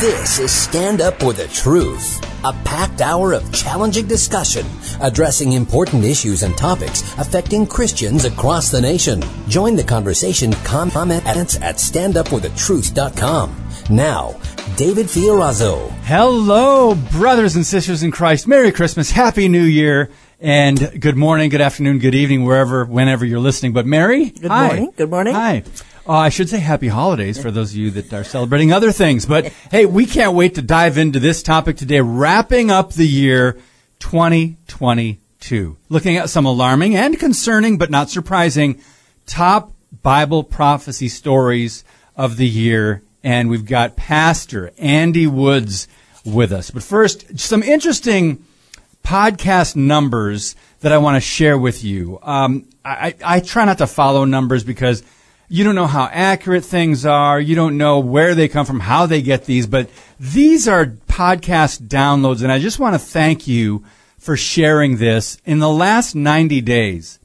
This is Stand Up for the Truth, a packed hour of challenging discussion addressing important issues and topics affecting Christians across the nation. Join the conversation, comment at standupforthetruth.com. Now, David Fiorazo. Hello, brothers and sisters in Christ. Merry Christmas, Happy New Year, and good morning, good afternoon, good evening, wherever, whenever you're listening. But Mary, Good hi. morning. Good morning. Hi. Uh, I should say happy holidays for those of you that are celebrating other things. But hey, we can't wait to dive into this topic today, wrapping up the year 2022. Looking at some alarming and concerning, but not surprising, top Bible prophecy stories of the year. And we've got Pastor Andy Woods with us. But first, some interesting podcast numbers that I want to share with you. Um, I, I try not to follow numbers because you don't know how accurate things are. You don't know where they come from, how they get these, but these are podcast downloads. And I just want to thank you for sharing this in the last 90 days.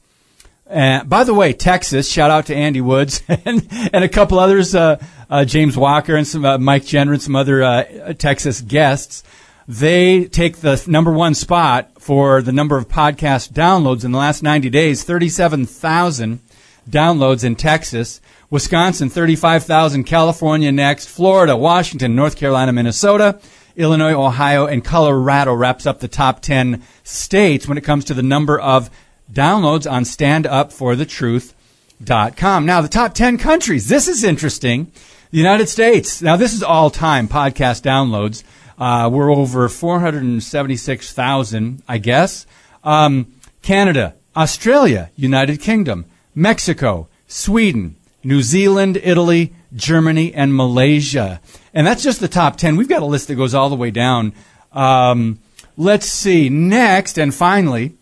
Uh, by the way, Texas, shout out to Andy Woods and, and a couple others, uh, uh, James Walker and some uh, Mike Jenner and some other uh, Texas guests. They take the number one spot for the number of podcast downloads in the last 90 days, 37,000 downloads in Texas, Wisconsin 35,000, California next, Florida, Washington, North Carolina, Minnesota, Illinois, Ohio, and Colorado wraps up the top 10 states when it comes to the number of downloads on standupforthetruth.com. Now, the top 10 countries. This is interesting. The United States. Now, this is all time podcast downloads. Uh, we're over 476,000, I guess. Um, Canada, Australia, United Kingdom, Mexico, Sweden, New Zealand, Italy, Germany, and Malaysia. And that's just the top 10. We've got a list that goes all the way down. Um, let's see. Next, and finally,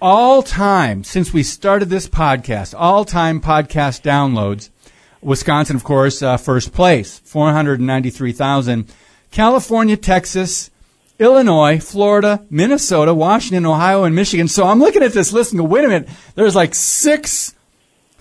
all time, since we started this podcast, all time podcast downloads, Wisconsin, of course, uh, first place, 493,000. California, Texas, Illinois, Florida, Minnesota, Washington, Ohio, and Michigan. So I'm looking at this list and go, wait a minute, there's like six,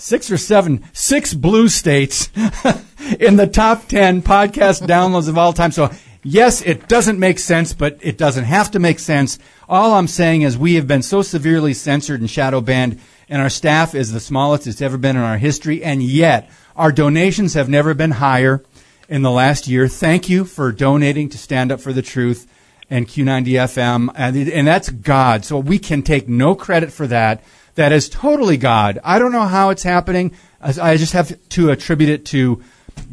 six or seven, six blue states in the top 10 podcast downloads of all time. So yes, it doesn't make sense, but it doesn't have to make sense. All I'm saying is we have been so severely censored and shadow banned and our staff is the smallest it's ever been in our history. And yet our donations have never been higher in the last year. Thank you for donating to Stand Up for the Truth and Q90 FM. And, and that's God. So we can take no credit for that. That is totally God. I don't know how it's happening. I just have to attribute it to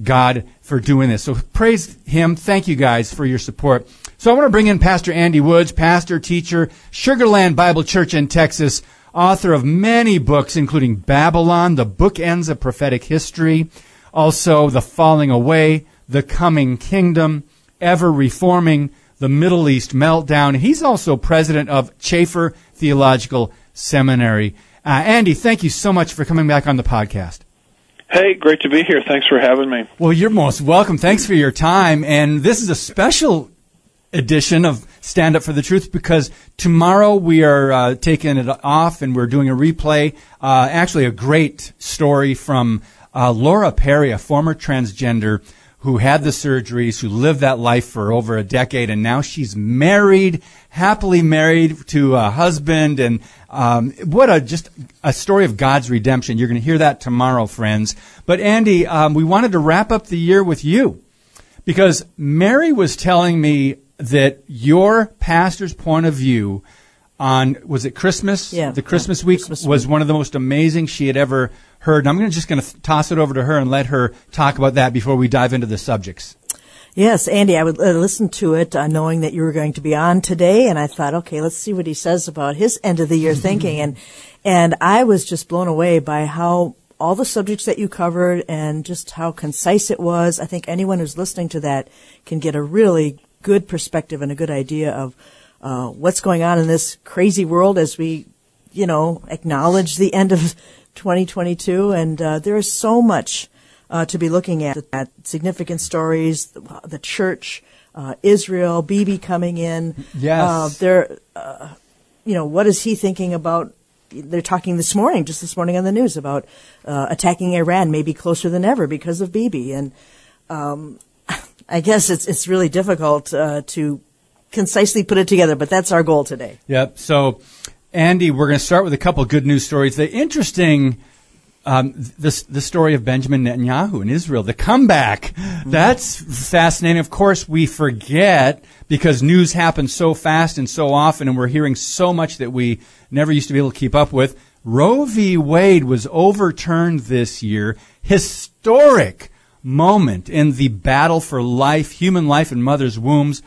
God for doing this. So praise Him. Thank you guys for your support. So I want to bring in Pastor Andy Woods, pastor, teacher, Sugarland Bible Church in Texas, author of many books, including Babylon, The Bookends of Prophetic History, also The Falling Away, The Coming Kingdom, Ever Reforming, The Middle East Meltdown. He's also president of Chafer Theological Seminary. Uh, Andy, thank you so much for coming back on the podcast. Hey, great to be here. Thanks for having me. Well, you're most welcome. Thanks for your time. And this is a special edition of Stand Up for the Truth because tomorrow we are uh, taking it off and we're doing a replay. Uh, actually, a great story from uh, Laura Perry, a former transgender who had the surgeries, who lived that life for over a decade, and now she's married, happily married to a husband, and um, what a just a story of God's redemption. You're going to hear that tomorrow, friends. But Andy, um, we wanted to wrap up the year with you because Mary was telling me that your pastor's point of view on was it Christmas? Yeah, the yeah, Christmas week Christmas was week. one of the most amazing she had ever heard. And I'm gonna, just going to toss it over to her and let her talk about that before we dive into the subjects. Yes, Andy, I would uh, listen to it uh, knowing that you were going to be on today, and I thought, okay, let's see what he says about his end of the year thinking, and and I was just blown away by how all the subjects that you covered and just how concise it was. I think anyone who's listening to that can get a really good perspective and a good idea of uh, what's going on in this crazy world as we, you know, acknowledge the end of 2022, and uh, there is so much uh, to be looking at, at significant stories, the, the church, uh, Israel, Bibi coming in. Yes. Uh, there, uh, you know, what is he thinking about? They're talking this morning, just this morning on the news, about uh, attacking Iran maybe closer than ever because of Bibi. And um, I guess it's it's really difficult uh, to concisely put it together, but that's our goal today. Yep. So, Andy, we're going to start with a couple good news stories. The interesting. Um, the, the story of Benjamin Netanyahu in Israel, the comeback. That's fascinating. Of course, we forget because news happens so fast and so often, and we're hearing so much that we never used to be able to keep up with. Roe v. Wade was overturned this year. Historic moment in the battle for life, human life in mothers' wombs.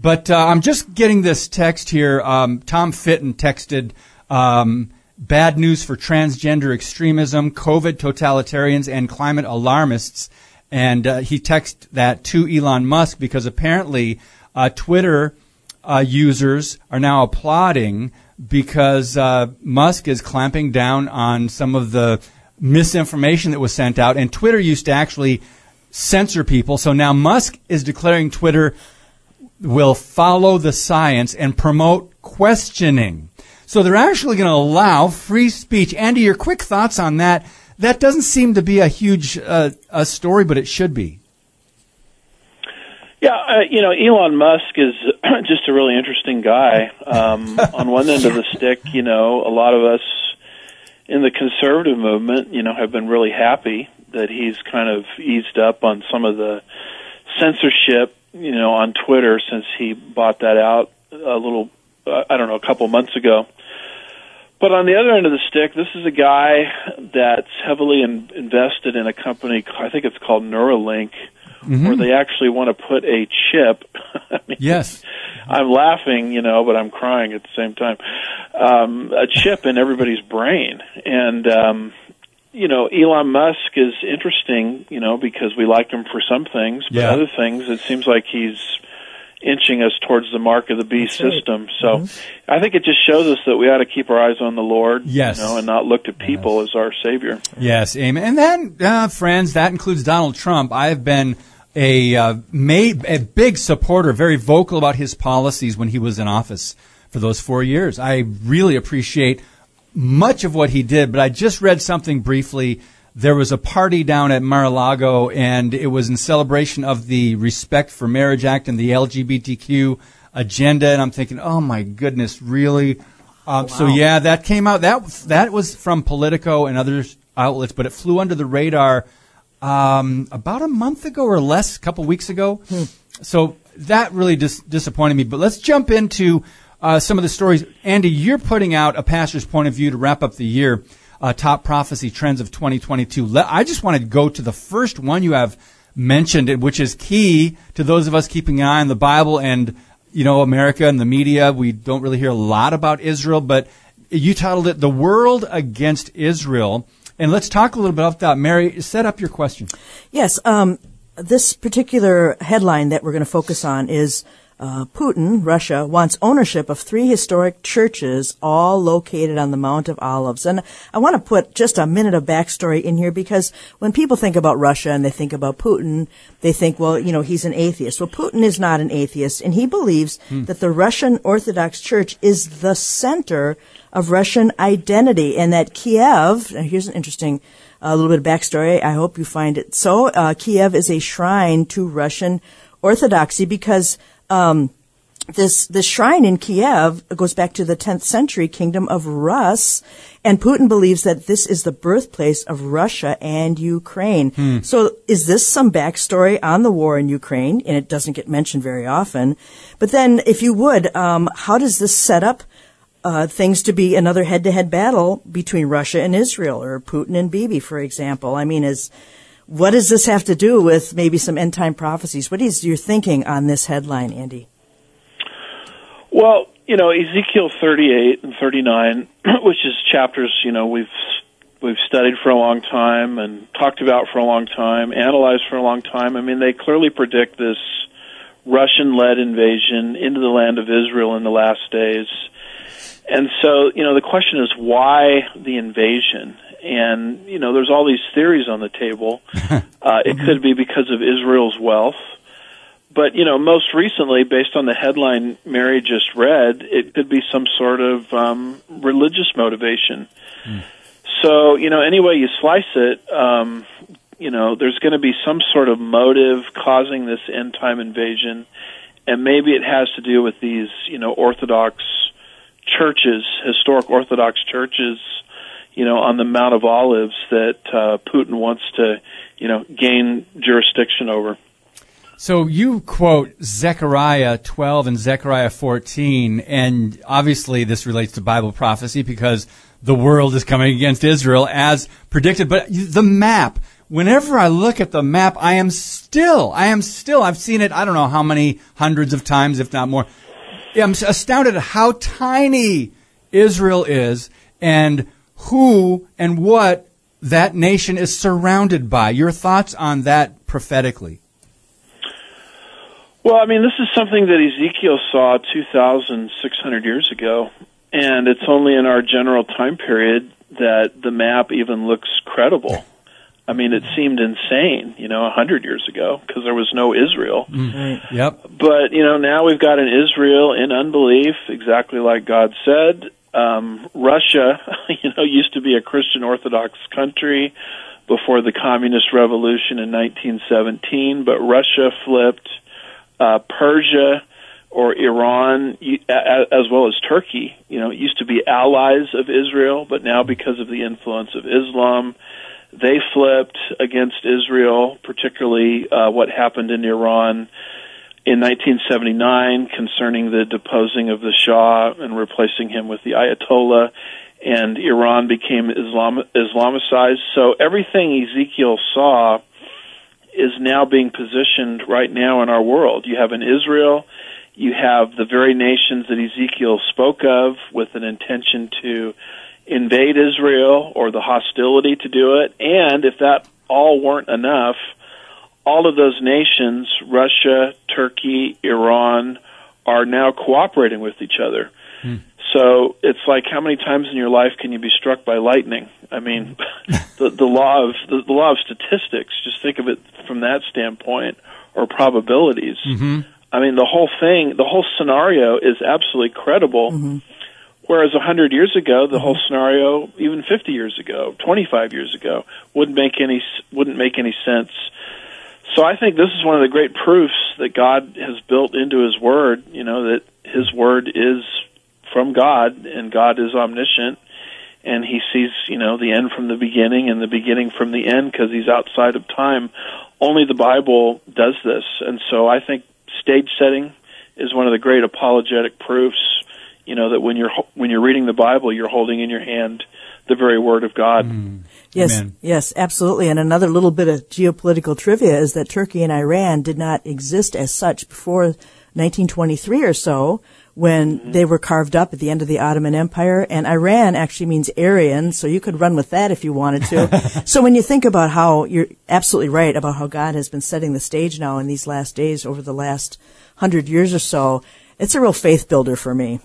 But uh, I'm just getting this text here. Um, Tom Fitton texted um, bad news for transgender extremism, COVID totalitarians, and climate alarmists. And uh, he texted that to Elon Musk because apparently uh, Twitter uh, users are now applauding because uh, Musk is clamping down on some of the misinformation that was sent out. And Twitter used to actually censor people. So now Musk is declaring Twitter will follow the science and promote questioning. So they're actually going to allow free speech. Andy, your quick thoughts on that? That doesn't seem to be a huge uh, a story, but it should be. Yeah, uh, you know, Elon Musk is just a really interesting guy. Um, on one end of the stick, you know, a lot of us in the conservative movement, you know, have been really happy that he's kind of eased up on some of the censorship, you know, on Twitter since he bought that out a little, uh, I don't know, a couple months ago. But on the other end of the stick, this is a guy that's heavily in, invested in a company, I think it's called Neuralink, mm-hmm. where they actually want to put a chip. I mean, yes. I'm laughing, you know, but I'm crying at the same time. Um, a chip in everybody's brain. And, um, you know, Elon Musk is interesting, you know, because we like him for some things, but yeah. other things, it seems like he's inching us towards the mark of the beast That's system. Right. So mm-hmm. I think it just shows us that we ought to keep our eyes on the Lord, yes. you know, and not look to people yes. as our savior. Yes, amen. And then, uh, friends, that includes Donald Trump. I have been a uh, made a big supporter, very vocal about his policies when he was in office for those four years. I really appreciate much of what he did, but I just read something briefly. There was a party down at Mar-a-Lago, and it was in celebration of the Respect for Marriage Act and the LGBTQ agenda. And I'm thinking, oh my goodness, really? Um, wow. So yeah, that came out. That that was from Politico and other outlets, but it flew under the radar um, about a month ago or less, a couple weeks ago. Hmm. So that really dis- disappointed me. But let's jump into uh, some of the stories. Andy, you're putting out a pastor's point of view to wrap up the year. Uh, top prophecy trends of 2022. I just want to go to the first one you have mentioned, which is key to those of us keeping an eye on the Bible and you know America and the media. We don't really hear a lot about Israel, but you titled it "The World Against Israel." And let's talk a little bit about that. Mary, set up your question. Yes. Um, this particular headline that we're going to focus on is uh, Putin, Russia, wants ownership of three historic churches, all located on the Mount of Olives. And I want to put just a minute of backstory in here because when people think about Russia and they think about Putin, they think, well, you know, he's an atheist. Well, Putin is not an atheist, and he believes hmm. that the Russian Orthodox Church is the center of Russian identity, and that Kiev. here's an interesting. A uh, little bit of backstory. I hope you find it so. Uh, Kiev is a shrine to Russian Orthodoxy because um, this this shrine in Kiev goes back to the 10th century kingdom of Rus, and Putin believes that this is the birthplace of Russia and Ukraine. Hmm. So, is this some backstory on the war in Ukraine? And it doesn't get mentioned very often. But then, if you would, um, how does this set up uh, things to be another head-to-head battle between Russia and Israel, or Putin and Bibi, for example? I mean, is what does this have to do with maybe some end time prophecies? What is your thinking on this headline, Andy? Well, you know, Ezekiel 38 and 39, which is chapters, you know, we've we've studied for a long time and talked about for a long time, analyzed for a long time. I mean, they clearly predict this Russian-led invasion into the land of Israel in the last days. And so, you know, the question is why the invasion? And you know there's all these theories on the table. uh, it could be because of Israel's wealth, but you know most recently, based on the headline Mary just read, it could be some sort of um, religious motivation. Mm. So you know any way you slice it, um, You know, there's going to be some sort of motive causing this end time invasion, and maybe it has to do with these, you know, Orthodox churches, historic Orthodox churches, you know, on the Mount of Olives that uh, Putin wants to, you know, gain jurisdiction over. So you quote Zechariah 12 and Zechariah 14, and obviously this relates to Bible prophecy because the world is coming against Israel as predicted. But the map, whenever I look at the map, I am still, I am still, I've seen it, I don't know how many hundreds of times, if not more. I'm astounded at how tiny Israel is and who and what that nation is surrounded by. Your thoughts on that prophetically? Well, I mean, this is something that Ezekiel saw 2,600 years ago, and it's only in our general time period that the map even looks credible. I mean, it seemed insane, you know, a hundred years ago because there was no Israel. Mm-hmm. Yep. But you know, now we've got an Israel in unbelief, exactly like God said. Um, Russia, you know, used to be a Christian Orthodox country before the communist revolution in 1917, but Russia flipped uh, Persia or Iran, as well as Turkey, you know, used to be allies of Israel, but now because of the influence of Islam, they flipped against Israel, particularly uh, what happened in Iran in 1979 concerning the deposing of the Shah and replacing him with the Ayatollah, and Iran became Islam- Islamicized. So everything Ezekiel saw is now being positioned right now in our world. You have in Israel, you have the very nations that Ezekiel spoke of with an intention to invade Israel or the hostility to do it. And if that all weren't enough, all of those nations, Russia, Turkey, Iran, are now cooperating with each other. Hmm. So it's like how many times in your life can you be struck by lightning? I mean, the the law of the, the law of statistics. Just think of it from that standpoint, or probabilities. Mm-hmm. I mean, the whole thing, the whole scenario is absolutely credible. Mm-hmm. Whereas a hundred years ago, the whole scenario, even fifty years ago, twenty-five years ago, wouldn't make any wouldn't make any sense. So I think this is one of the great proofs that God has built into His Word. You know that His Word is from God, and God is omniscient, and He sees, you know, the end from the beginning and the beginning from the end because He's outside of time. Only the Bible does this, and so I think stage setting is one of the great apologetic proofs. You know that when you're when you're reading the Bible, you're holding in your hand the very Word of God. Mm. Yes, Amen. yes, absolutely. And another little bit of geopolitical trivia is that Turkey and Iran did not exist as such before 1923 or so when mm-hmm. they were carved up at the end of the Ottoman Empire. And Iran actually means Aryan, so you could run with that if you wanted to. so when you think about how you're absolutely right about how God has been setting the stage now in these last days over the last hundred years or so, it's a real faith builder for me.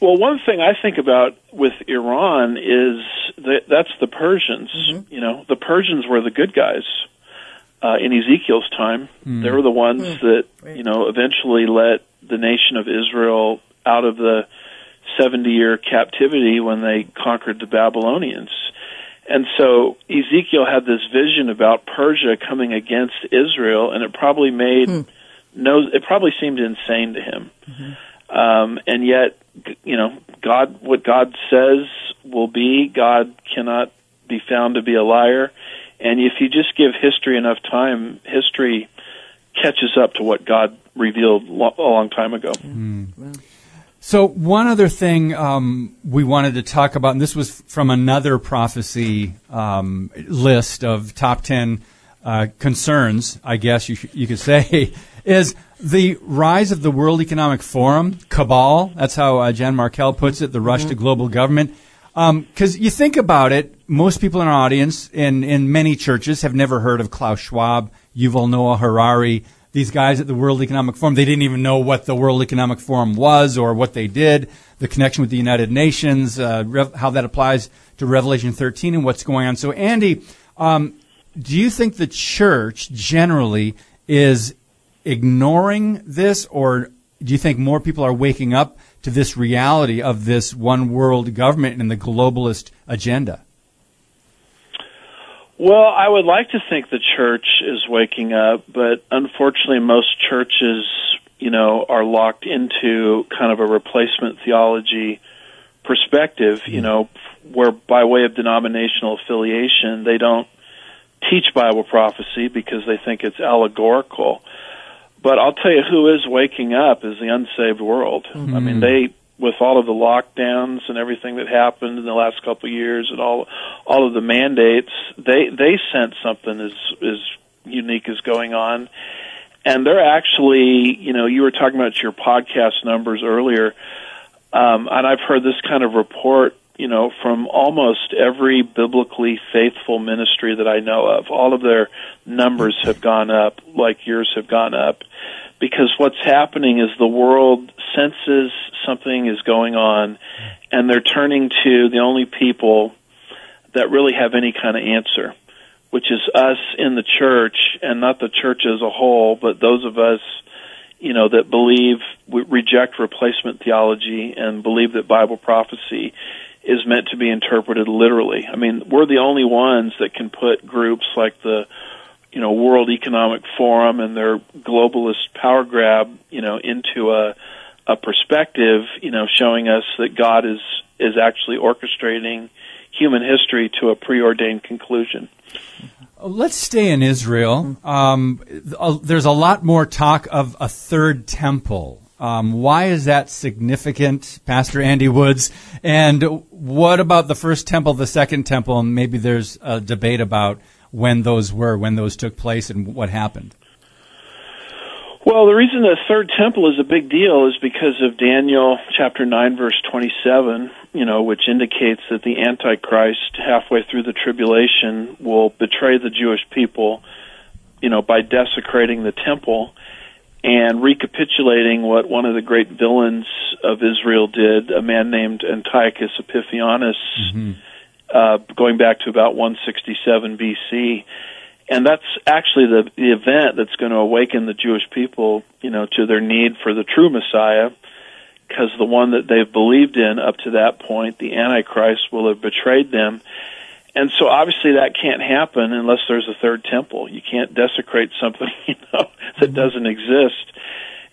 Well, one thing I think about with Iran is that that's the Persians. Mm-hmm. You know, the Persians were the good guys uh, in Ezekiel's time. Mm. They were the ones mm. that you know eventually let the nation of Israel out of the 70 year captivity when they conquered the Babylonians. And so Ezekiel had this vision about Persia coming against Israel, and it probably made hmm. no, it probably seemed insane to him. Um, and yet, you know, God, what God says will be, God cannot be found to be a liar. And if you just give history enough time, history catches up to what God revealed lo- a long time ago. Mm. So one other thing um, we wanted to talk about, and this was from another prophecy um, list of top ten uh, concerns, I guess you sh- you could say, is the rise of the World Economic Forum, cabal. That's how uh, Jan Markell puts it. The rush mm-hmm. to global government. Because um, you think about it, most people in our audience in, in many churches have never heard of Klaus Schwab, Yuval Noah Harari, these guys at the World Economic Forum. They didn't even know what the World Economic Forum was or what they did, the connection with the United Nations, uh, rev- how that applies to Revelation 13 and what's going on. So, Andy, um, do you think the church generally is ignoring this, or do you think more people are waking up to this reality of this one world government and the globalist agenda? Well, I would like to think the church is waking up, but unfortunately, most churches, you know, are locked into kind of a replacement theology perspective, you mm-hmm. know, where by way of denominational affiliation, they don't teach Bible prophecy because they think it's allegorical. But I'll tell you who is waking up is the unsaved world. Mm-hmm. I mean, they with all of the lockdowns and everything that happened in the last couple of years and all all of the mandates, they they sense something is is unique is going on. And they're actually, you know, you were talking about your podcast numbers earlier, um, and I've heard this kind of report, you know, from almost every biblically faithful ministry that I know of. All of their numbers have gone up, like yours have gone up because what's happening is the world senses something is going on and they're turning to the only people that really have any kind of answer, which is us in the church and not the church as a whole, but those of us, you know, that believe, reject replacement theology and believe that Bible prophecy is meant to be interpreted literally. I mean, we're the only ones that can put groups like the you know World Economic Forum and their globalist power grab, you know, into a a perspective, you know, showing us that God is is actually orchestrating human history to a preordained conclusion. Let's stay in Israel. Um, there's a lot more talk of a third temple. Um, why is that significant, Pastor Andy Woods? And what about the first temple, the second temple? And maybe there's a debate about when those were, when those took place, and what happened? Well, the reason the third temple is a big deal is because of Daniel chapter 9 verse 27, you know, which indicates that the antichrist halfway through the tribulation will betray the Jewish people, you know, by desecrating the temple and recapitulating what one of the great villains of Israel did, a man named Antiochus Epiphanes. Mm-hmm uh, going back to about 167 BC. And that's actually the, the event that's going to awaken the Jewish people, you know, to their need for the true Messiah, because the one that they've believed in up to that point, the Antichrist, will have betrayed them. And so obviously that can't happen unless there's a third temple. You can't desecrate something, you know, that mm-hmm. doesn't exist.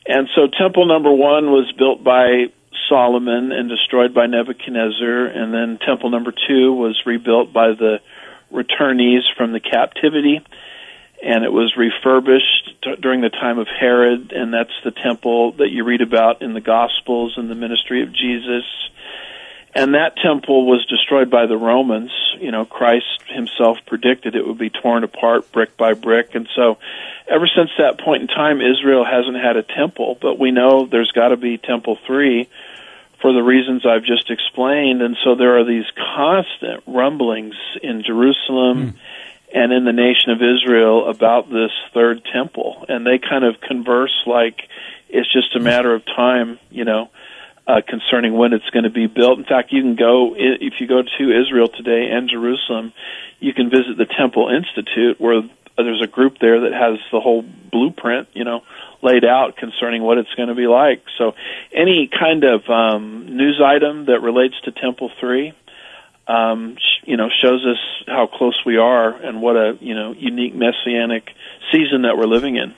And so temple number one was built by Solomon and destroyed by Nebuchadnezzar, and then temple number two was rebuilt by the returnees from the captivity, and it was refurbished t- during the time of Herod, and that's the temple that you read about in the Gospels and the ministry of Jesus. And that temple was destroyed by the Romans. You know, Christ himself predicted it would be torn apart brick by brick. And so, ever since that point in time, Israel hasn't had a temple, but we know there's got to be temple three for the reasons I've just explained. And so there are these constant rumblings in Jerusalem mm. and in the nation of Israel about this third temple. And they kind of converse like it's just a matter of time, you know, uh, concerning when it's going to be built. In fact, you can go, if you go to Israel today and Jerusalem, you can visit the Temple Institute where there's a group there that has the whole blueprint, you know, laid out concerning what it's going to be like. So, any kind of um, news item that relates to Temple Three, um, sh- you know, shows us how close we are and what a you know unique messianic season that we're living in.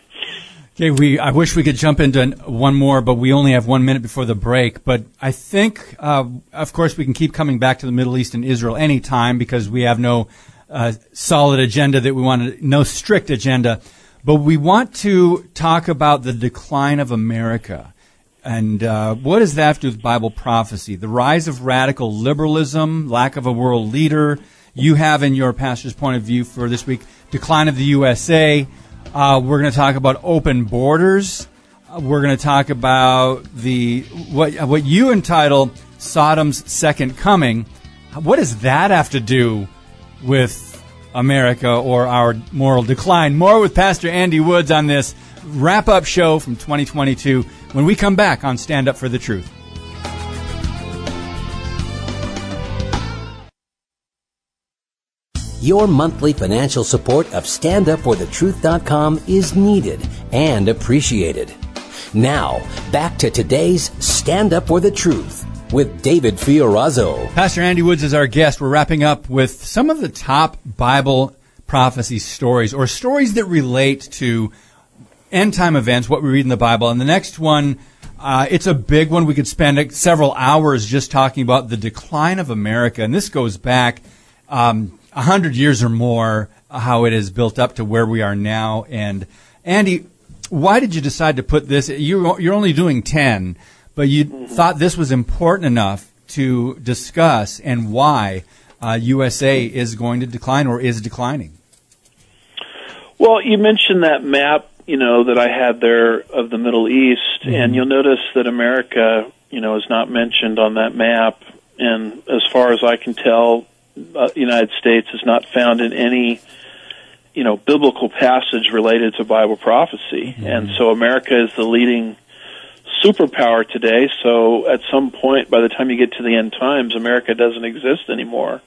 Okay, we. I wish we could jump into one more, but we only have one minute before the break. But I think, uh, of course, we can keep coming back to the Middle East and Israel anytime because we have no uh, solid agenda that we want to, no strict agenda. But we want to talk about the decline of America. And uh, what does that have to do with Bible prophecy? The rise of radical liberalism, lack of a world leader. You have in your pastor's point of view for this week, decline of the USA. Uh, we're going to talk about open borders. Uh, we're going to talk about the what what you entitle Sodom's second coming. What does that have to do with America or our moral decline. More with Pastor Andy Woods on this wrap up show from 2022 when we come back on Stand Up for the Truth. Your monthly financial support of StandUpForTheTruth.com is needed and appreciated. Now, back to today's Stand Up for the Truth with David Fiorazo. Pastor Andy Woods is our guest. We're wrapping up with some of the top Bible prophecy stories or stories that relate to end time events, what we read in the Bible. And the next one, uh, it's a big one. We could spend several hours just talking about the decline of America. And this goes back um, a um, hundred years or more, how it has built up to where we are now. And Andy, why did you decide to put this? You, you're only doing 10, but you mm-hmm. thought this was important enough to discuss and why uh, USA is going to decline or is declining. Well, you mentioned that map, you know, that I had there of the Middle East, mm-hmm. and you'll notice that America, you know, is not mentioned on that map. And as far as I can tell, uh, the United States is not found in any you know biblical passage related to Bible prophecy, mm-hmm. and so America is the leading superpower today. So at some point, by the time you get to the end times, America doesn't exist anymore.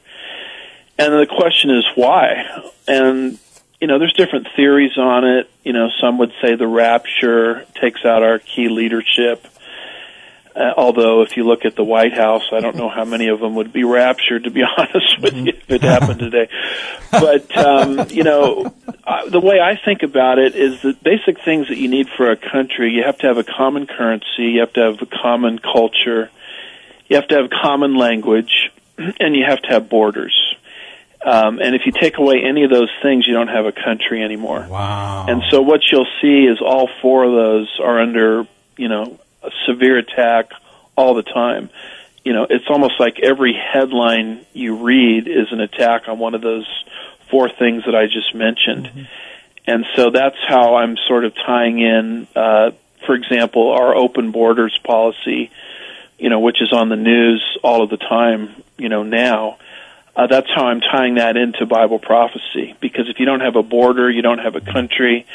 And the question is why? And you know, there's different theories on it. You know, some would say the rapture takes out our key leadership. Uh, although, if you look at the White House, I don't know how many of them would be raptured, to be honest with you, if it happened today. But, um, you know, uh, the way I think about it is the basic things that you need for a country. You have to have a common currency, you have to have a common culture, you have to have common language, and you have to have borders. Um, and if you take away any of those things, you don't have a country anymore. Wow. And so what you'll see is all four of those are under, you know, a severe attack all the time. You know, it's almost like every headline you read is an attack on one of those four things that I just mentioned. Mm-hmm. And so that's how I'm sort of tying in, uh, for example, our open borders policy, you know, which is on the news all of the time, you know, now. Uh, that's how I'm tying that into Bible prophecy. Because if you don't have a border, you don't have a country,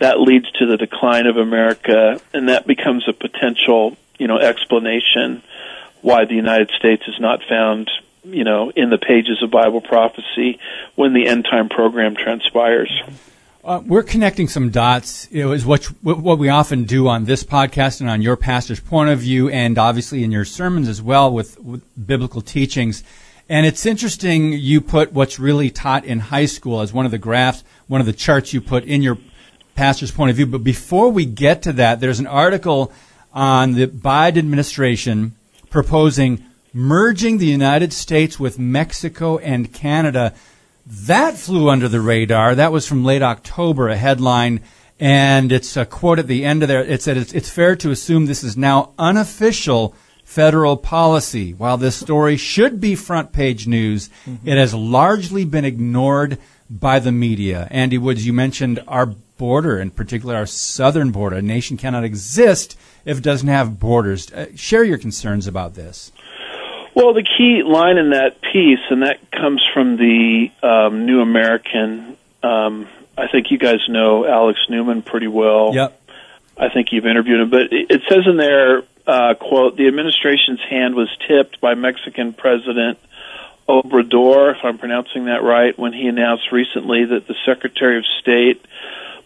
that leads to the decline of America, and that becomes a potential, you know, explanation why the United States is not found, you know, in the pages of Bible prophecy when the end time program transpires. Uh, we're connecting some dots. It was what what we often do on this podcast and on your pastor's point of view, and obviously in your sermons as well with, with biblical teachings. And it's interesting you put what's really taught in high school as one of the graphs, one of the charts you put in your pastor's point of view. But before we get to that, there's an article on the Biden administration proposing merging the United States with Mexico and Canada. That flew under the radar. That was from late October, a headline. And it's a quote at the end of there. It said, it's, it's fair to assume this is now unofficial federal policy. While this story should be front page news, mm-hmm. it has largely been ignored by the media. Andy Woods, you mentioned our border, in particular our southern border. A nation cannot exist if it doesn't have borders. Uh, share your concerns about this. Well, the key line in that piece, and that comes from the um, New American. Um, I think you guys know Alex Newman pretty well. Yep. I think you've interviewed him, but it says in there, uh, quote, the administration's hand was tipped by Mexican President Obrador, if I'm pronouncing that right, when he announced recently that the Secretary of State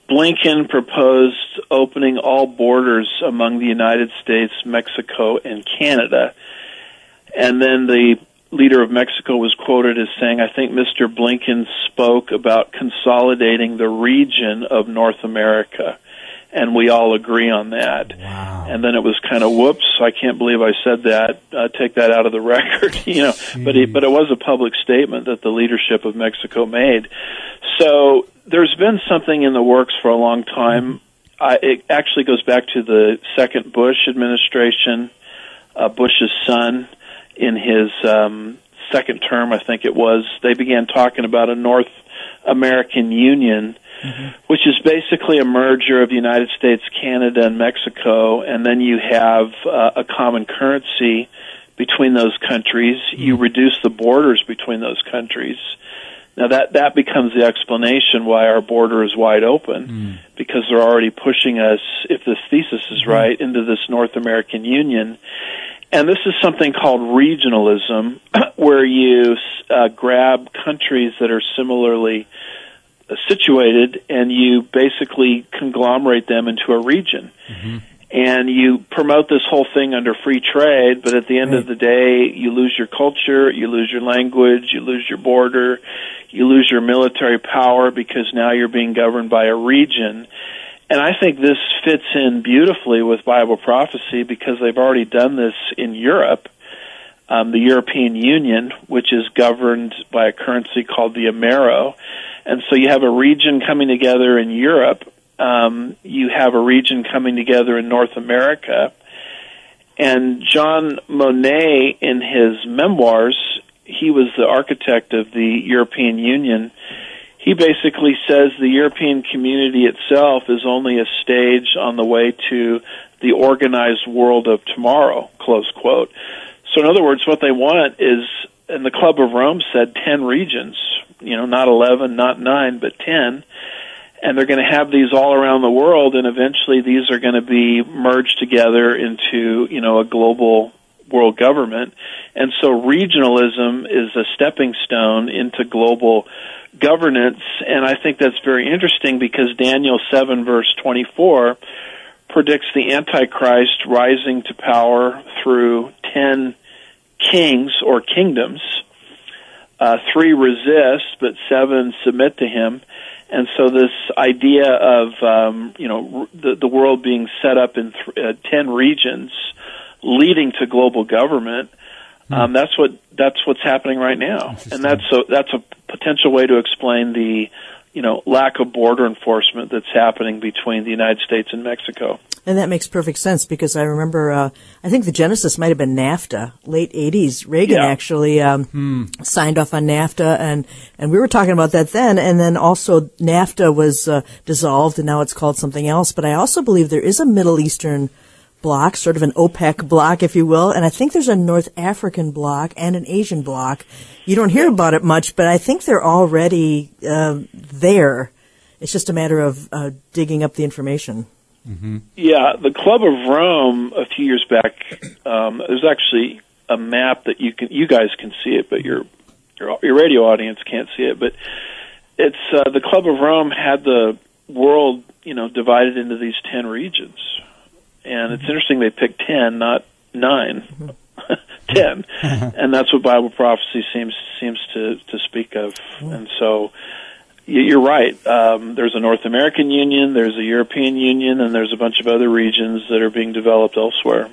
Blinken proposed opening all borders among the United States, Mexico, and Canada. And then the leader of Mexico was quoted as saying, I think Mr. Blinken spoke about consolidating the region of North America. And we all agree on that. Wow. And then it was kind of whoops! I can't believe I said that. Uh, take that out of the record, you know. Jeez. But it, but it was a public statement that the leadership of Mexico made. So there's been something in the works for a long time. I, it actually goes back to the second Bush administration. Uh, Bush's son, in his um, second term, I think it was, they began talking about a North American Union, mm-hmm. which is basically a merger of the United States, Canada, and Mexico, and then you have uh, a common currency between those countries. Mm-hmm. You reduce the borders between those countries now that that becomes the explanation why our border is wide open, mm. because they're already pushing us, if this thesis is mm. right, into this North American Union. And this is something called regionalism, where you uh, grab countries that are similarly situated and you basically conglomerate them into a region. Mm-hmm. and you promote this whole thing under free trade, but at the end Right. of the day, you lose your culture, you lose your language, you lose your border, you lose your military power because now you're being governed by a region. And I think this fits in beautifully with Bible prophecy because they've already done this in Europe. Um, the European Union, which is governed by a currency called the Amero. And so you have a region coming together in Europe. Um, you have a region coming together in North America. And Jean Monnet, in his memoirs, he was the architect of the European Union. He basically says the European community itself is only a stage on the way to the organized world of tomorrow, close quote. So in other words, what they want is, and the Club of Rome said 10 regions, you know, not 11, not 9, but 10 and they're going to have these all around the world and eventually these are going to be merged together into you know a global world government. And so regionalism is a stepping stone into global governance. And i think that's very interesting because daniel 7 verse 24 predicts the antichrist rising to power through 10 kings or kingdoms uh, three resist but seven submit to him. And so this idea of um, you know the, the world being set up in th- uh, ten regions, leading to global government, um, that's what that's what's happening right now, and that's a that's a potential way to explain the you know lack of border enforcement that's happening between the United States and Mexico. And that makes perfect sense because I remember, uh, I think the genesis might have been NAFTA, late 80s. Reagan Yeah. actually um, signed off on NAFTA, and, and we were talking about that then. And then also NAFTA was uh, dissolved, and now it's called something else. But I also believe there is a Middle Eastern bloc, sort of an OPEC bloc, if you will. And I think there's a North African bloc and an Asian bloc. You don't hear about it much, but I think they're already uh, there. It's just a matter of uh, digging up the information. Yeah, the Club of Rome a few years back. Um, there's actually a map that you can you guys can see it, but your your, your radio audience can't see it. But it's uh, the Club of Rome had the world you know divided into these ten regions, and it's interesting they picked ten, not 9 ten, and that's what Bible prophecy seems seems to to speak of, and so. You're right. Um, there's a North American Union, there's a European Union, and there's a bunch of other regions that are being developed elsewhere.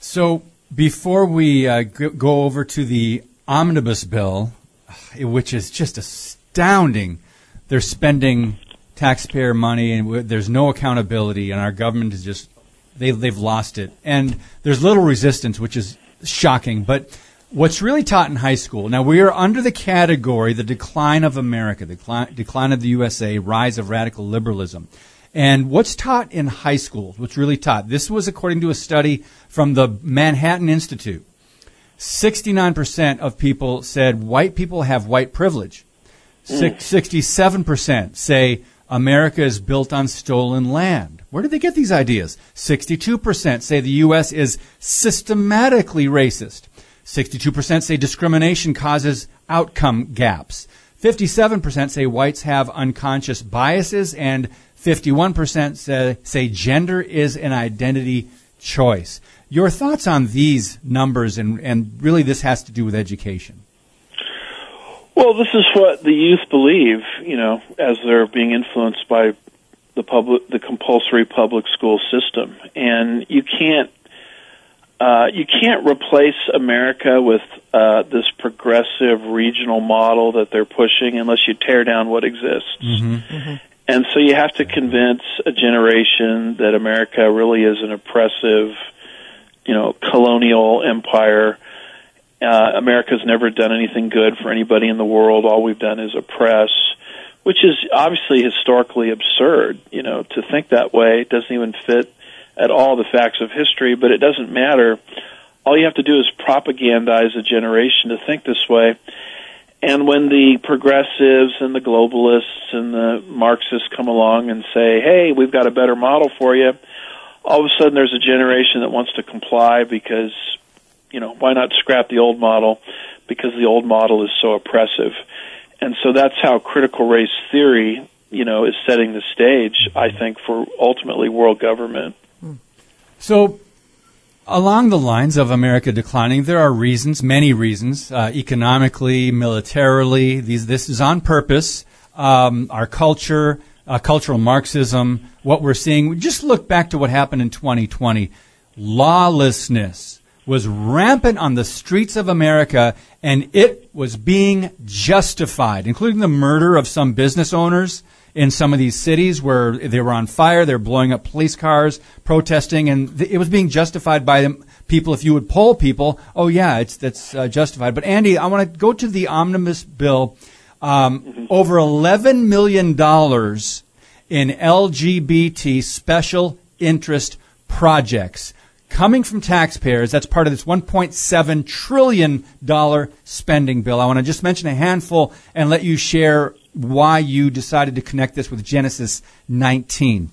So before we uh, go over to the omnibus bill, uh, which is just astounding, they're spending taxpayer money and there's no accountability, and our government is just they they've lost it, and there's little resistance, which is shocking. But what's really taught in high school now we are under the category the decline of America, the decline, decline of the USA, rise of radical liberalism. And what's taught in high school, what's really taught, this was according to a study from the Manhattan Institute. 69% of people said white people have white privilege. Six, 67% say America is built on stolen land. Where did they get these ideas? 62% say the U.S. is systematically racist. 62% say discrimination causes outcome gaps. 57% say whites have unconscious biases, and 51% say, say gender is an identity choice. Your thoughts on these numbers, and, and really this has to do with education. Well, this is what the youth believe, you know, as they're being influenced by the public, the compulsory public school system, and you can't, uh, you can't replace America with uh, this progressive regional model that they're pushing unless you tear down what exists. And so you have to convince a generation that America really is an oppressive, you know, colonial empire. Uh, America's never done anything good for anybody in the world. All we've done is oppress, which is obviously historically absurd. You know, to think that way doesn't even fit at all the facts of history. But it doesn't matter. All you have to do is propagandize a generation to think this way. And when the progressives and the globalists and the Marxists come along and say, "Hey, we've got a better model for you," all of a sudden there's a generation that wants to comply because you know, why not scrap the old model because the old model is so oppressive. And so that's how critical race theory, you know, is setting the stage, I think, for ultimately world government. So, along the lines of America declining, there are reasons, many reasons, uh, economically, militarily. These, this is on purpose. Um, our culture, uh, cultural Marxism, what we're seeing. Just look back to what happened in 2020. Lawlessness was rampant on the streets of America, and it was being justified, including the murder of some business owners in some of these cities where they were on fire, they were blowing up police cars, protesting, and it was being justified by them. People, if you would poll people, oh yeah, it's that's uh, justified. But Andy, I want to go to the omnibus bill. Um, over eleven million dollars in LGBT special interest projects coming from taxpayers. That's part of this 1.7 trillion dollar spending bill. I want to just mention a handful and let you share why you decided to connect this with Genesis 19.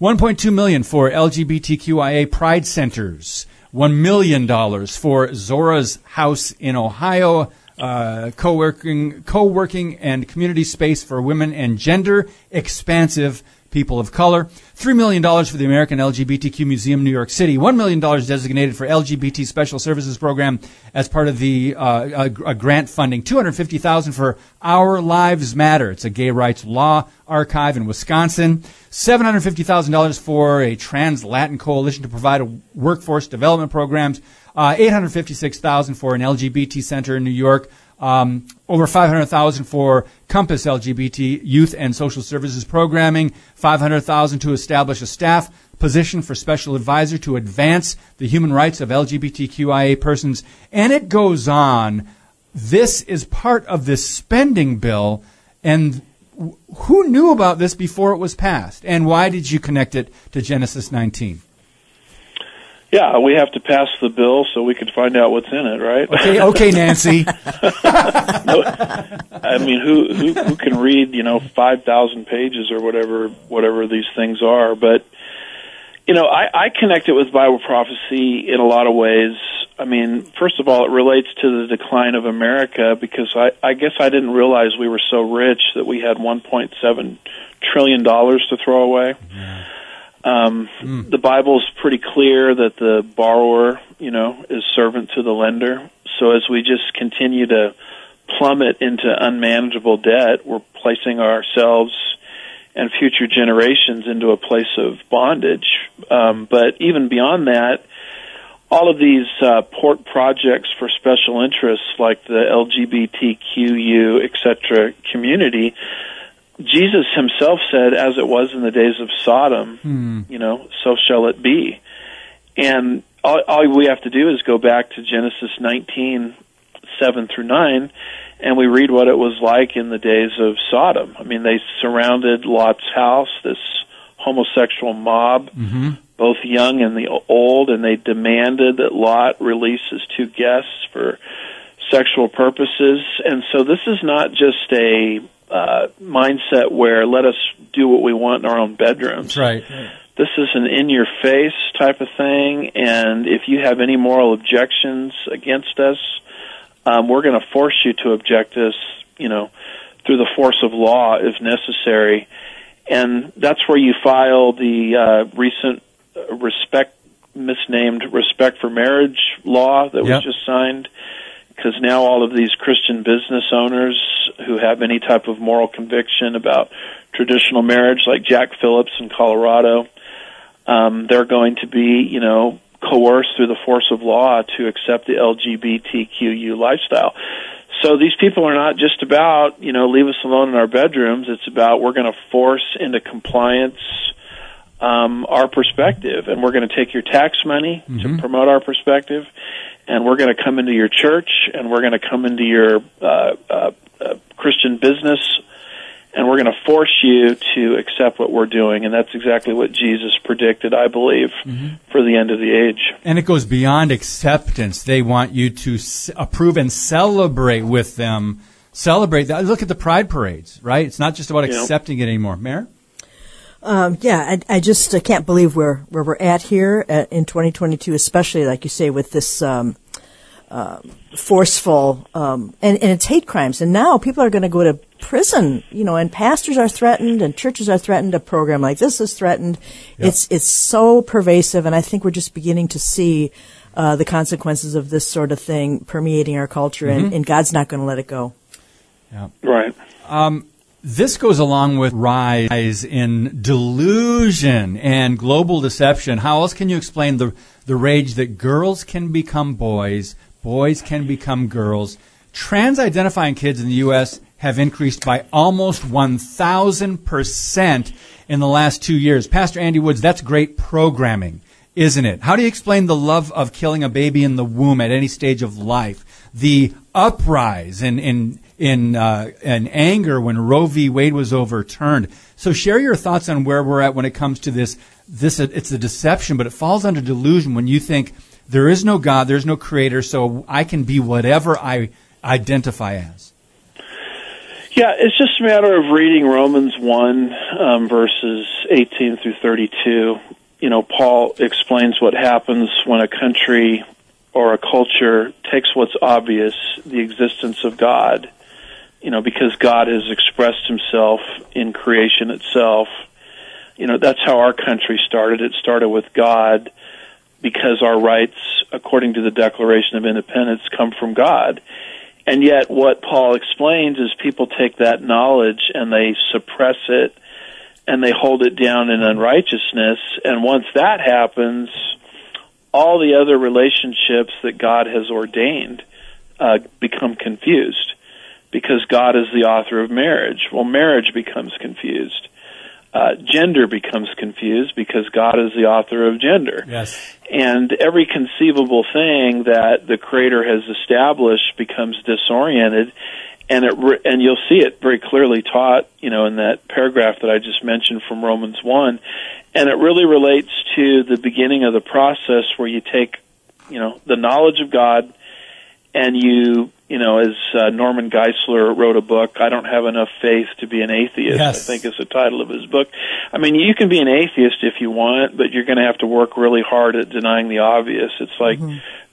1.2 million for LGBTQIA pride centers. $1 million for Zora's House in Ohio, uh, co-working, co-working and community space for women and gender expansive people of color. $3 million for the American LGBTQ Museum, New York City. $1 million designated for LGBT Special Services Program as part of the uh, a, a grant funding. 250,000 for Our Lives Matter. It's a gay rights law archive in Wisconsin. $750,000 for a trans Latin coalition to provide workforce development programs. Uh, 856000 for an LGBT center in New York. Um, over 500,000 for Compass LGBT Youth and Social Services Programming, 500,000 to establish a staff position for special advisor to advance the human rights of LGBTQIA persons, and it goes on. This is part of this spending bill, and who knew about this before it was passed, and why did you connect it to Genesis 19? Yeah, we have to pass the bill so we can find out what's in it, right? Okay, okay, Nancy. no, I mean, who, who who can read you know five thousand pages or whatever whatever these things are? But you know, I, I connect it with Bible prophecy in a lot of ways. I mean, first of all, it relates to the decline of America because I, I guess I didn't realize we were so rich that we had 1.7 trillion dollars to throw away. Yeah. Um, mm. The Bible's pretty clear that the borrower, you know, is servant to the lender. So as we just continue to plummet into unmanageable debt, we're placing ourselves and future generations into a place of bondage. Um, but even beyond that, all of these uh, port projects for special interests like the LGBTQU, et cetera, community Jesus himself said, as it was in the days of Sodom, hmm. you know, so shall it be. And all, all we have to do is go back to Genesis 19, 7 through 9, and we read what it was like in the days of Sodom. I mean, they surrounded Lot's house, this homosexual mob, mm-hmm. both young and the old, and they demanded that Lot release his two guests for sexual purposes. And so this is not just a uh, mindset where let us do what we want in our own bedrooms. That's right. This is an in your face type of thing, and if you have any moral objections against us, um, we're going to force you to object us, you know, through the force of law if necessary. And that's where you file the uh, recent respect misnamed respect for marriage law that yep. was just signed because now all of these Christian business owners who have any type of moral conviction about traditional marriage, like Jack Phillips in Colorado, um, they're going to be, you know, coerced through the force of law to accept the LGBTQU lifestyle. So these people are not just about, you know, leave us alone in our bedrooms. It's about we're going to force into compliance um, our perspective, and we're going to take your tax money mm-hmm. to promote our perspective, and we're going to come into your church, and we're going to come into your uh, uh, uh, Christian business, and we're going to force you to accept what we're doing. And that's exactly what Jesus predicted, I believe, mm-hmm. for the end of the age. And it goes beyond acceptance. They want you to s- approve and celebrate with them. Celebrate that. Look at the pride parades, right? It's not just about accepting it anymore. Mary? Um, yeah, I, I just uh, can't believe where, where we're at here at, uh, in 2022, especially like you say with this um, uh, forceful, um, and, and it's hate crimes. And now people are going to go to prison, you know, and pastors are threatened, and churches are threatened. A program like this is threatened. Yep. It's it's so pervasive, and I think we're just beginning to see uh, the consequences of this sort of thing permeating our culture, and, and God's not going to let it go. Yeah. Right. This goes along with rise in delusion and global deception. How else can you explain the, the rage that girls can become boys, boys can become girls? Trans identifying kids in the U.S. have increased by almost 1,000% in the last two years. Pastor Andy Woods, that's great programming, isn't it? How do you explain the love of killing a baby in the womb at any stage of life? The uprise in, in, in, uh, in anger when Roe v. Wade was overturned. So share your thoughts on where we're at when it comes to this. This, it's a deception, but it falls under delusion when you think there is no God, there's no creator, so I can be whatever I identify as. Yeah, it's just a matter of reading Romans 1, um, verses 18 through 32. You know, Paul explains what happens when a country or a culture takes what's obvious, the existence of God, you know, because God has expressed himself in creation itself. You know, that's how our country started. It started with God because our rights, according to the Declaration of Independence, come from God. And yet, what Paul explains is people take that knowledge and they suppress it and they hold it down in unrighteousness. And once that happens, all the other relationships that God has ordained uh, become confused because God is the author of marriage. Well, marriage becomes confused. Uh, gender becomes confused because God is the author of gender. Yes. And every conceivable thing that the Creator has established becomes disoriented, and it re- and you'll see it very clearly taught, you know, in that paragraph that I just mentioned from Romans one, and it really relates to the beginning of the process where you take, you know, the knowledge of God, and you you know, as uh, Norman Geisler wrote a book, I don't have enough faith to be an atheist. Yes. I think is the title of his book. I mean, you can be an atheist if you want, but you're going to have to work really hard at denying the obvious. It's like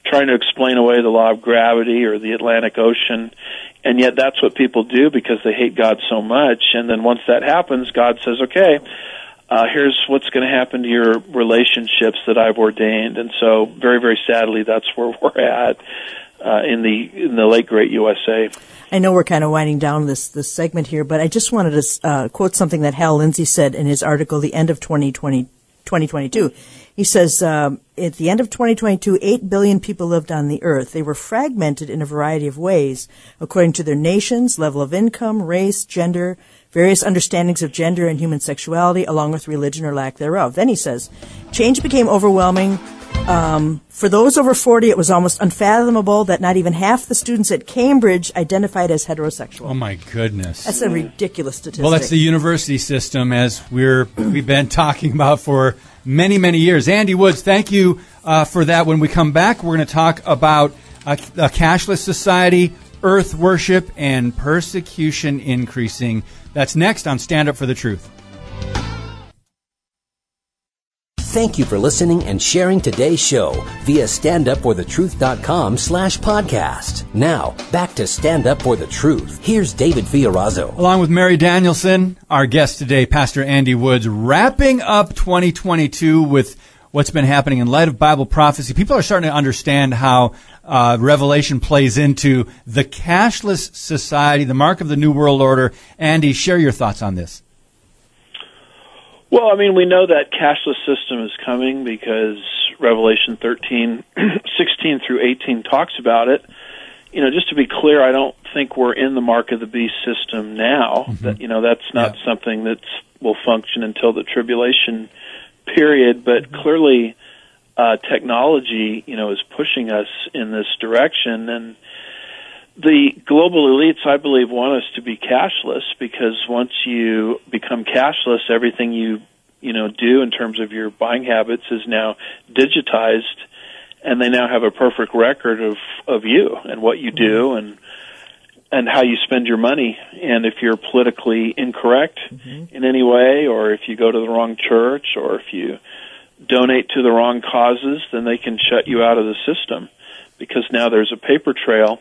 trying to explain away the law of gravity or the Atlantic Ocean. And yet that's what people do because they hate God so much. And then once that happens, God says, okay, uh, here's what's going to happen to your relationships that I've ordained. And so very, very sadly, that's where we're at uh, in the in the late great USA. I know we're kind of winding down this this segment here, but I just wanted to uh, quote something that Hal Lindsey said in his article, "The End of 2020, 2022." He says, um, "At the end of 2022, eight billion people lived on the Earth. They were fragmented in a variety of ways, according to their nations, level of income, race, gender." Various understandings of gender and human sexuality, along with religion or lack thereof. Then he says, change became overwhelming, um, for those over 40, it was almost unfathomable that not even half the students at Cambridge identified as heterosexual. Oh my goodness. That's a ridiculous statistic. Well, that's the university system, as we're we've been talking about for many many years. Andy Woods, thank you uh, for that. When we come back, we're going to talk about a, a cashless society, earth worship, and persecution increasing. That's next on Stand Up for the Truth. Thank you for listening and sharing today's show via standupforthetruth.com slash podcast. Now, back to Stand Up for the Truth. Here's David Fiorazo. Along with Mary Danielsen, our guest today, Pastor Andy Woods, wrapping up 2022 with what's been happening in light of Bible prophecy. People are starting to understand how uh, Revelation plays into the cashless society, the mark of the New World Order. Andy, share your thoughts on this. Well, I mean, we know that cashless system is coming because Revelation 13, 16 through 18 talks about it. You know, just to be clear, I don't think we're in the mark of the beast system now. Mm-hmm. That you know, that's not yeah. something that will function until the tribulation period. But mm-hmm. clearly, uh, technology, you know, is pushing us in this direction, and the global elites, I believe, want us to be cashless because once you become cashless, everything you you know do in terms of your buying habits is now digitized, and they now have a perfect record of of you and what you do and and how you spend your money. And if you're politically incorrect mm-hmm. in any way, or if you go to the wrong church, or if you donate to the wrong causes, then they can shut you out of the system because now there's a paper trail.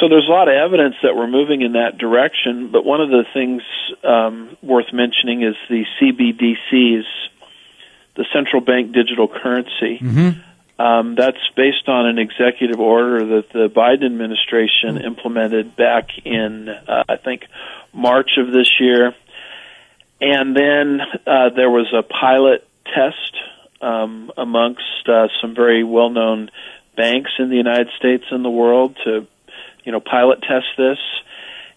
So there's a lot of evidence that we're moving in that direction. But one of the things um, worth mentioning is the CBDCs, the central bank digital currency. Mm-hmm. Um, that's based on an executive order that the Biden administration Mm-hmm. implemented back in, uh, I think, March of this year. And then uh, there was a pilot test um, amongst uh, some very well-known banks in the United States and the world to, you know, pilot test this.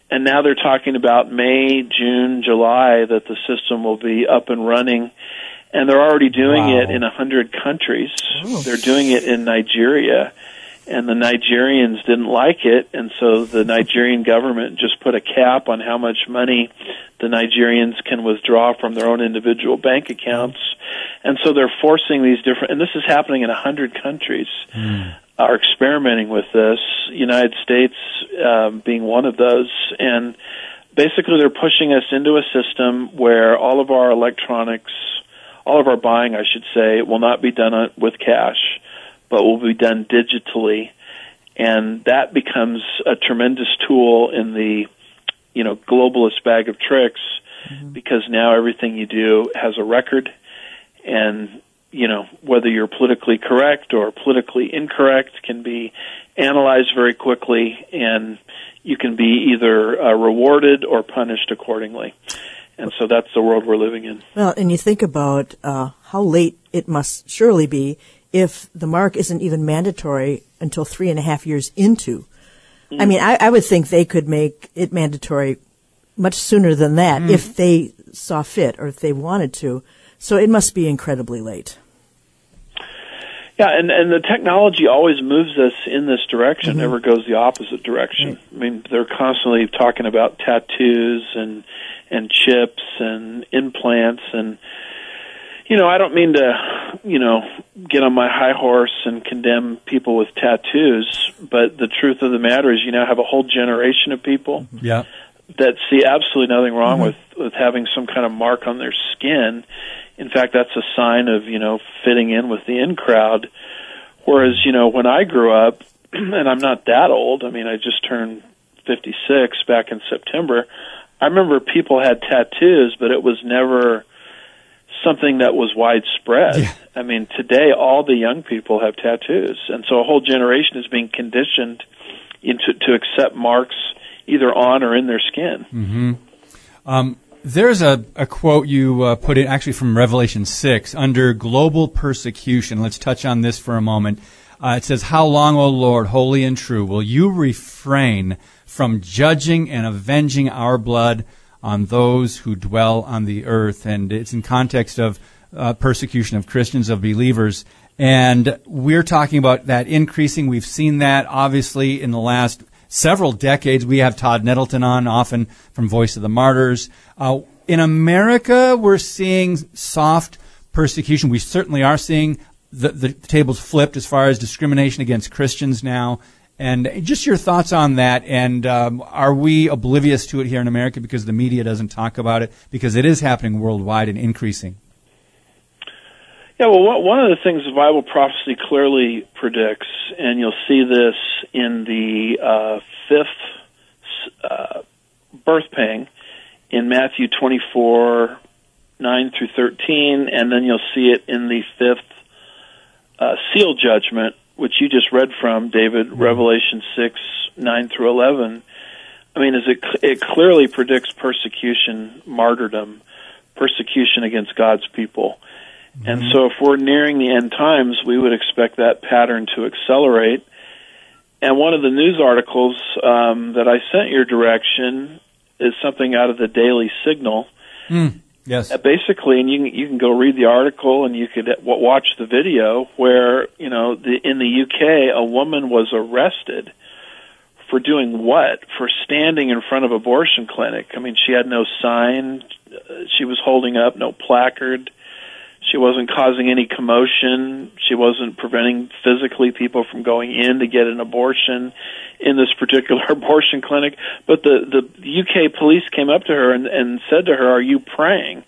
And now they're talking about May, June, July that the system will be up and running. And they're already doing Wow. it in a hundred countries. They're doing it in Nigeria and the Nigerians didn't like it, and so the Nigerian government just put a cap on how much money the Nigerians can withdraw from their own individual bank accounts, and so they're forcing these different. And this is happening in a hundred countries. Hmm. Are experimenting with this. United States um, being one of those, and basically they're pushing us into a system where all of our electronics, all of our buying, I should say, will not be done with cash but will be done digitally and that becomes a tremendous tool in the you know globalist bag of tricks because now everything you do has a record and you know whether you're politically correct or politically incorrect can be analyzed very quickly and you can be either uh, rewarded or punished accordingly and so that's the world we're living in Well, and you think about uh, how late it must surely be if the mark isn't even mandatory until three and a half years into. I mean, I, I would think they could make it mandatory much sooner than that if they saw fit or if they wanted to. So it must be incredibly late. Yeah, and and the technology always moves us in this direction. Mm-hmm. Never goes the opposite direction. I mean, they're constantly talking about tattoos and and chips and implants and you know, I don't mean to, you know, get on my high horse and condemn people with tattoos, but the truth of the matter is you now have a whole generation of people mm-hmm. Yeah. that see absolutely nothing wrong mm-hmm. with with having some kind of mark on their skin. In fact, that's a sign of you know fitting in with the in crowd. Whereas you know when I grew up, and I'm not that old. I mean, I just turned 56 back in September. I remember people had tattoos, but it was never something that was widespread. Yeah. I mean, today all the young people have tattoos, and so a whole generation is being conditioned into to accept marks either on or in their skin. Mm-hmm. Um, There's a, a quote you uh, put in actually from Revelation 6 under global persecution. Let's touch on this for a moment. Uh, it says, How long, O Lord, holy and true, will you refrain from judging and avenging our blood on those who dwell on the earth? And it's in context of uh, persecution of Christians, of believers. And we're talking about that increasing. We've seen that obviously in the last several decades. We have Todd Nettleton on, often from Voice of the Martyrs. Uh, in America, we're seeing soft persecution. We certainly are seeing the, the tables flipped as far as discrimination against Christians now. And just your thoughts on that. And um, are we oblivious to it here in America because the media doesn't talk about it? Because it is happening worldwide and increasing. Yeah, well, one- one of the things the Bible prophecy clearly predicts, and you'll see this in the uh, fifth uh, birth pang in Matthew 24, 9 through 13, and then you'll see it in the fifth uh, seal judgment, which you just read from, David, Revelation 6, 9 through 11. I mean, is it, it clearly predicts persecution, martyrdom, persecution against God's people. And so, if we're nearing the end times, we would expect that pattern to accelerate. And one of the news articles um, that I sent your direction is something out of the Daily Signal. Yes. Uh, Basically, and you can, you can go read the article and you could uh, watch the video where you know the, in the UK a woman was arrested for doing what? For standing in front of an abortion clinic. I mean, she had no sign. uh, She was holding up no placard. She wasn't causing any commotion. She wasn't preventing physically people from going in to get an abortion in this particular abortion clinic. But the the UK police came up to her and, and said to her, "Are you praying?"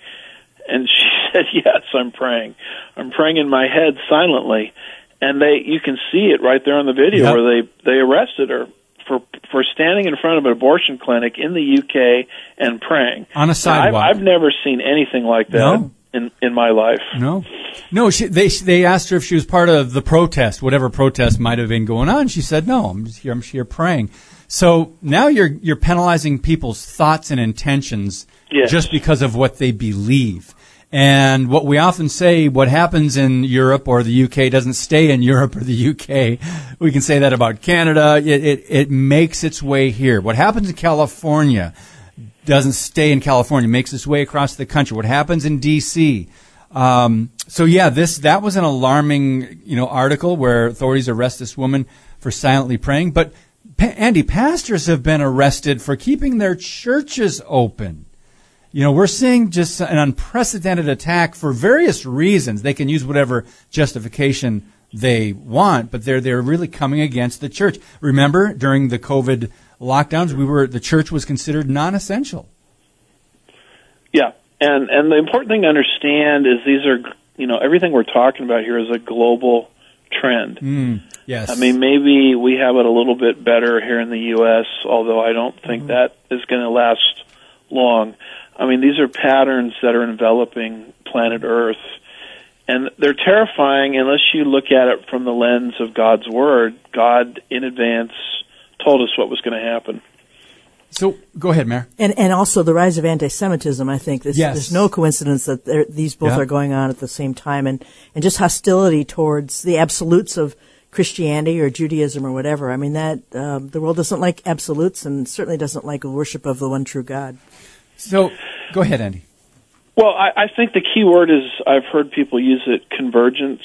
And she said, "Yes, I'm praying. I'm praying in my head silently." and they you can see it right there on the video Yep. where they they arrested her for for standing in front of an abortion clinic in the UK and praying On a Now, I've, sidewalk. I've never seen anything like that No. In in my life. No, no. She, they they asked her if she was part of the protest, whatever protest might have been going on. She said, "No, I'm just here. I'm here praying." So now you're you're penalizing people's thoughts and intentions Yes. just because of what they believe. And what we often say, what happens in Europe or the UK doesn't stay in Europe or the UK. We can say that about Canada. It, it, it makes its way here. What happens in California doesn't stay in California, makes its way across the country. What happens in D.C. Um, so yeah, this that was an alarming you know article where authorities arrest this woman for silently praying. But pa- Andy, pastors have been arrested for keeping their churches open. You know, we're seeing just an unprecedented attack for various reasons. They can use whatever justification they want, but they're they're really coming against the church. Remember, during the COVID lockdowns, we were the church was considered non-essential. Yeah, and and the important thing to understand is these are you know everything we're talking about here is a global trend. Hmm. Yes, I mean, maybe we have it a little bit better here in the U.S., although I don't think mm-hmm. that is going to last long. I mean, these are patterns that are enveloping planet Earth, and they're terrifying unless you look at it from the lens of God's Word. God, in advance, told us what was going to happen. So go ahead, Mary. And and also the rise of anti-Semitism. I think this, Yes. there's no coincidence that they're- these both Yeah. are going on at the same time, and and just hostility towards the absolutes of Christianity or Judaism or whatever. I mean that um, the world doesn't like absolutes, and certainly doesn't like a worship of the one true God. So go ahead, Andy. Well, I, I think the key word is I've heard people use it convergence.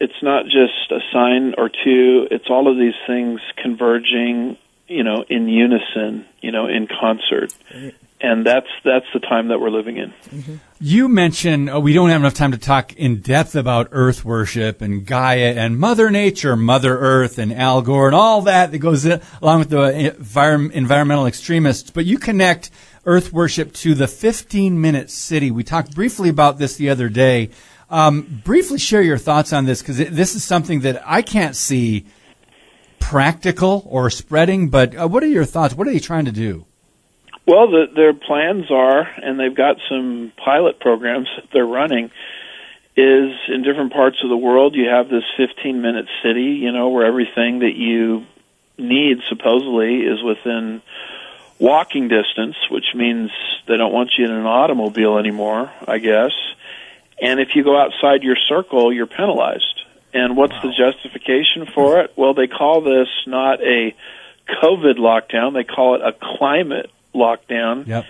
It's not just a sign or two, it's all of these things converging, you know, in unison, you know, in concert. And that's that's the time that we're living in. Mm-hmm. You mentioned oh, we don't have enough time to talk in depth about Earth worship and Gaia and Mother Nature, Mother Earth and Al Gore and all that that goes along with the uh, envir- environmental extremists. But you connect Earth worship to the 15 minute city. We talked briefly about this the other day. Um, briefly share your thoughts on this because this is something that I can't see practical or spreading. But uh, what are your thoughts? What are they trying to do? Well, the, their plans are, and they've got some pilot programs that they're running. Is in different parts of the world, you have this 15 minute city, you know, where everything that you need supposedly is within walking distance, which means they don't want you in an automobile anymore, I guess. And if you go outside your circle, you're penalized. And what's the justification for it? Well, they call this not a COVID lockdown, they call it a climate lockdown. Yep.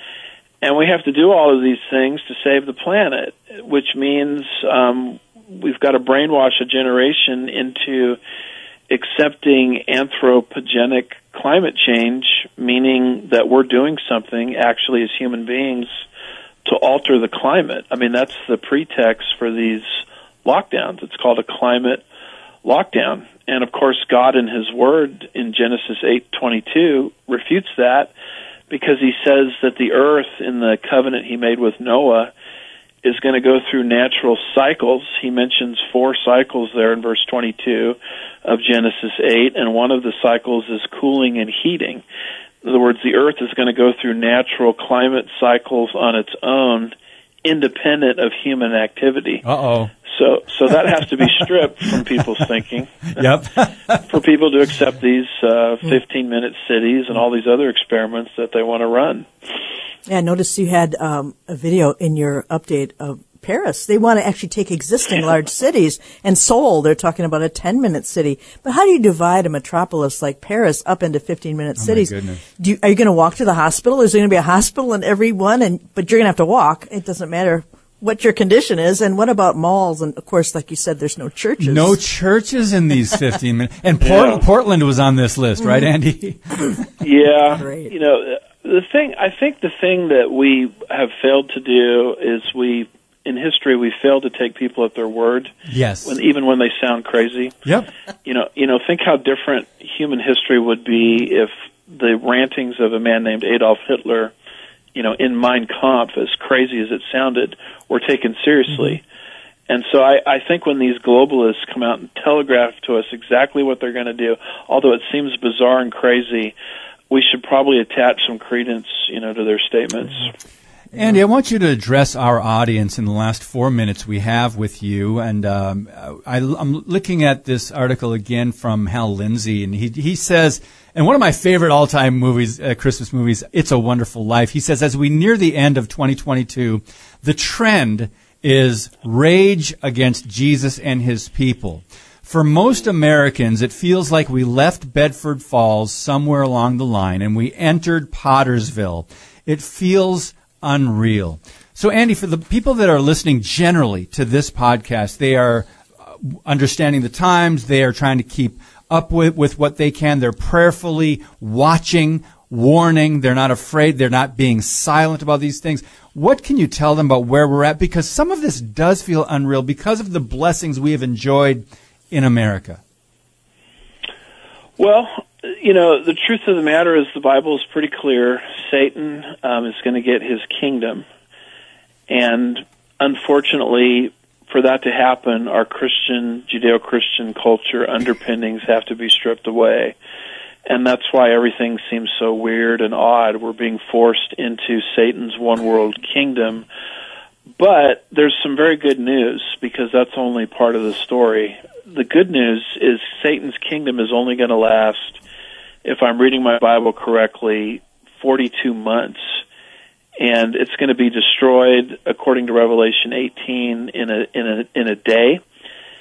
And we have to do all of these things to save the planet, which means um, we've got to brainwash a generation into accepting anthropogenic climate change, meaning that we're doing something actually as human beings to alter the climate. I mean, that's the pretext for these lockdowns. It's called a climate lockdown. And of course, God in His Word in Genesis 8:22 refutes that because He says that the earth in the covenant He made with Noah is going to go through natural cycles. He mentions four cycles there in verse 22 of Genesis 8, and one of the cycles is cooling and heating. In other words, the earth is going to go through natural climate cycles on its own, independent of human activity. Uh oh. So, so that has to be stripped from people's thinking Yep. for people to accept these uh, 15 minute cities and all these other experiments that they want to run. Yeah, notice you had um, a video in your update of Paris. They want to actually take existing large cities and Seoul. They're talking about a 10 minute city. But how do you divide a metropolis like Paris up into 15 minute cities? goodness. Do you, are you going to walk to the hospital? Is there going to be a hospital in every one? And but you're going to have to walk. It doesn't matter what your condition is. And what about malls? And of course, like you said, there's no churches. No churches in these 15 minutes. And Port- Yeah. Portland was on this list, right, mm-hmm. Andy? Yeah, Great. you know the thing. I think the thing that we have failed to do is we, in history, we failed to take people at their word, yes. when, even when they sound crazy. Yep. You know, you know, think how different human history would be if the rantings of a man named Adolf Hitler, you know, in Mein Kampf, as crazy as it sounded, were taken seriously. Mm-hmm. And so I, I think when these globalists come out and telegraph to us exactly what they're going to do, although it seems bizarre and crazy, we should probably attach some credence, you know, to their statements. Mm-hmm. Andy, I want you to address our audience in the last four minutes we have with you. And um, I, am looking at this article again from Hal Lindsey, and he, he says, and one of my favorite all time movies, uh, Christmas movies, It's a Wonderful Life, he says, as we near the end of 2022, the trend is rage against Jesus and his people. For most Americans, it feels like we left Bedford Falls somewhere along the line and we entered Pottersville. It feels unreal. So, Andy, for the people that are listening generally to this podcast, they are uh, understanding the times. They are trying to keep up with, with what they can. They're prayerfully watching, warning. They're not afraid. They're not being silent about these things. What can you tell them about where we're at? Because some of this does feel unreal because of the blessings we have enjoyed in America. Well, you know, the truth of the matter is the Bible is pretty clear. Satan um, is going to get his kingdom. And unfortunately, for that to happen, our Christian, Judeo Christian culture underpinnings have to be stripped away. And that's why everything seems so weird and odd. We're being forced into Satan's one world kingdom. But there's some very good news because that's only part of the story. The good news is Satan's kingdom is only going to last if I'm reading my Bible correctly, 42 months. And it's going to be destroyed, according to Revelation 18, in a in a in a day.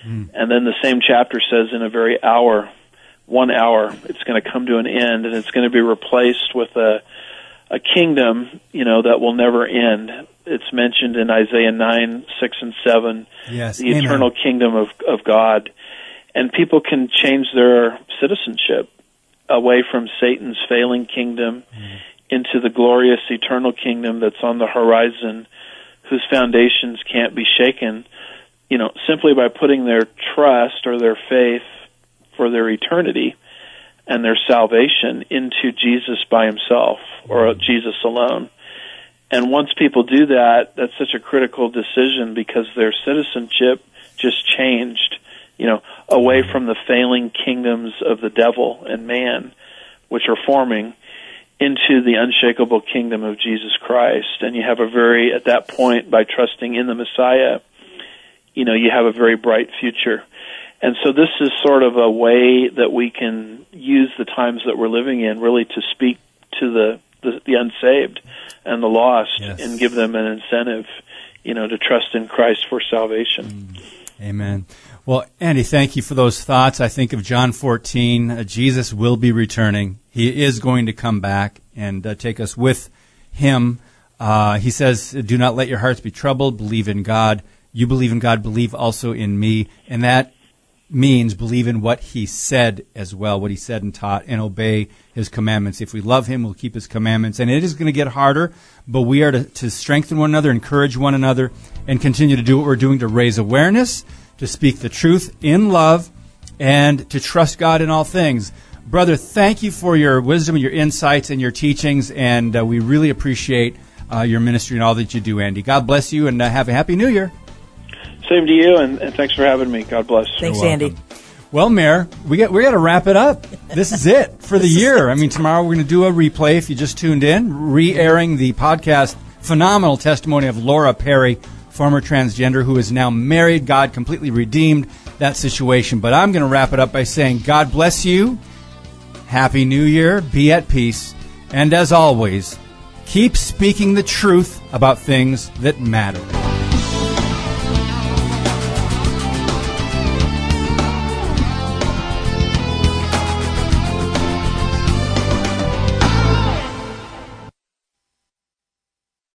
Mm. And then the same chapter says, in a very hour, one hour, it's going to come to an end, and it's going to be replaced with a a kingdom, you know, that will never end. It's mentioned in Isaiah 9, 6, and 7, yes, the amen. eternal kingdom of, of God. And people can change their citizenship away from Satan's failing kingdom mm. into the glorious eternal kingdom that's on the horizon, whose foundations can't be shaken, you know, simply by putting their trust or their faith for their eternity and their salvation into Jesus by himself or mm. Jesus alone. And once people do that, that's such a critical decision because their citizenship just changed you know, away from the failing kingdoms of the devil and man, which are forming, into the unshakable kingdom of Jesus Christ. And you have a very, at that point, by trusting in the Messiah, you know, you have a very bright future. And so this is sort of a way that we can use the times that we're living in really to speak to the, the, the unsaved and the lost yes. and give them an incentive, you know, to trust in Christ for salvation. Mm. Amen. Well, Andy, thank you for those thoughts. I think of John 14. Uh, Jesus will be returning. He is going to come back and uh, take us with him. Uh, he says, Do not let your hearts be troubled. Believe in God. You believe in God. Believe also in me. And that means believe in what he said as well, what he said and taught, and obey his commandments. If we love him, we'll keep his commandments. And it is going to get harder, but we are to, to strengthen one another, encourage one another, and continue to do what we're doing to raise awareness to speak the truth in love, and to trust God in all things. Brother, thank you for your wisdom, and your insights, and your teachings, and uh, we really appreciate uh, your ministry and all that you do, Andy. God bless you, and uh, have a happy New Year. Same to you, and, and thanks for having me. God bless. Thanks, Andy. Well, Mary, we got we got to wrap it up. This is it for the year. I mean, tomorrow we're going to do a replay. If you just tuned in, re-airing the podcast, phenomenal testimony of Laura Perry former transgender who is now married. God completely redeemed that situation. But I'm going to wrap it up by saying, God bless you. Happy New Year. Be at peace. And as always, keep speaking the truth about things that matter.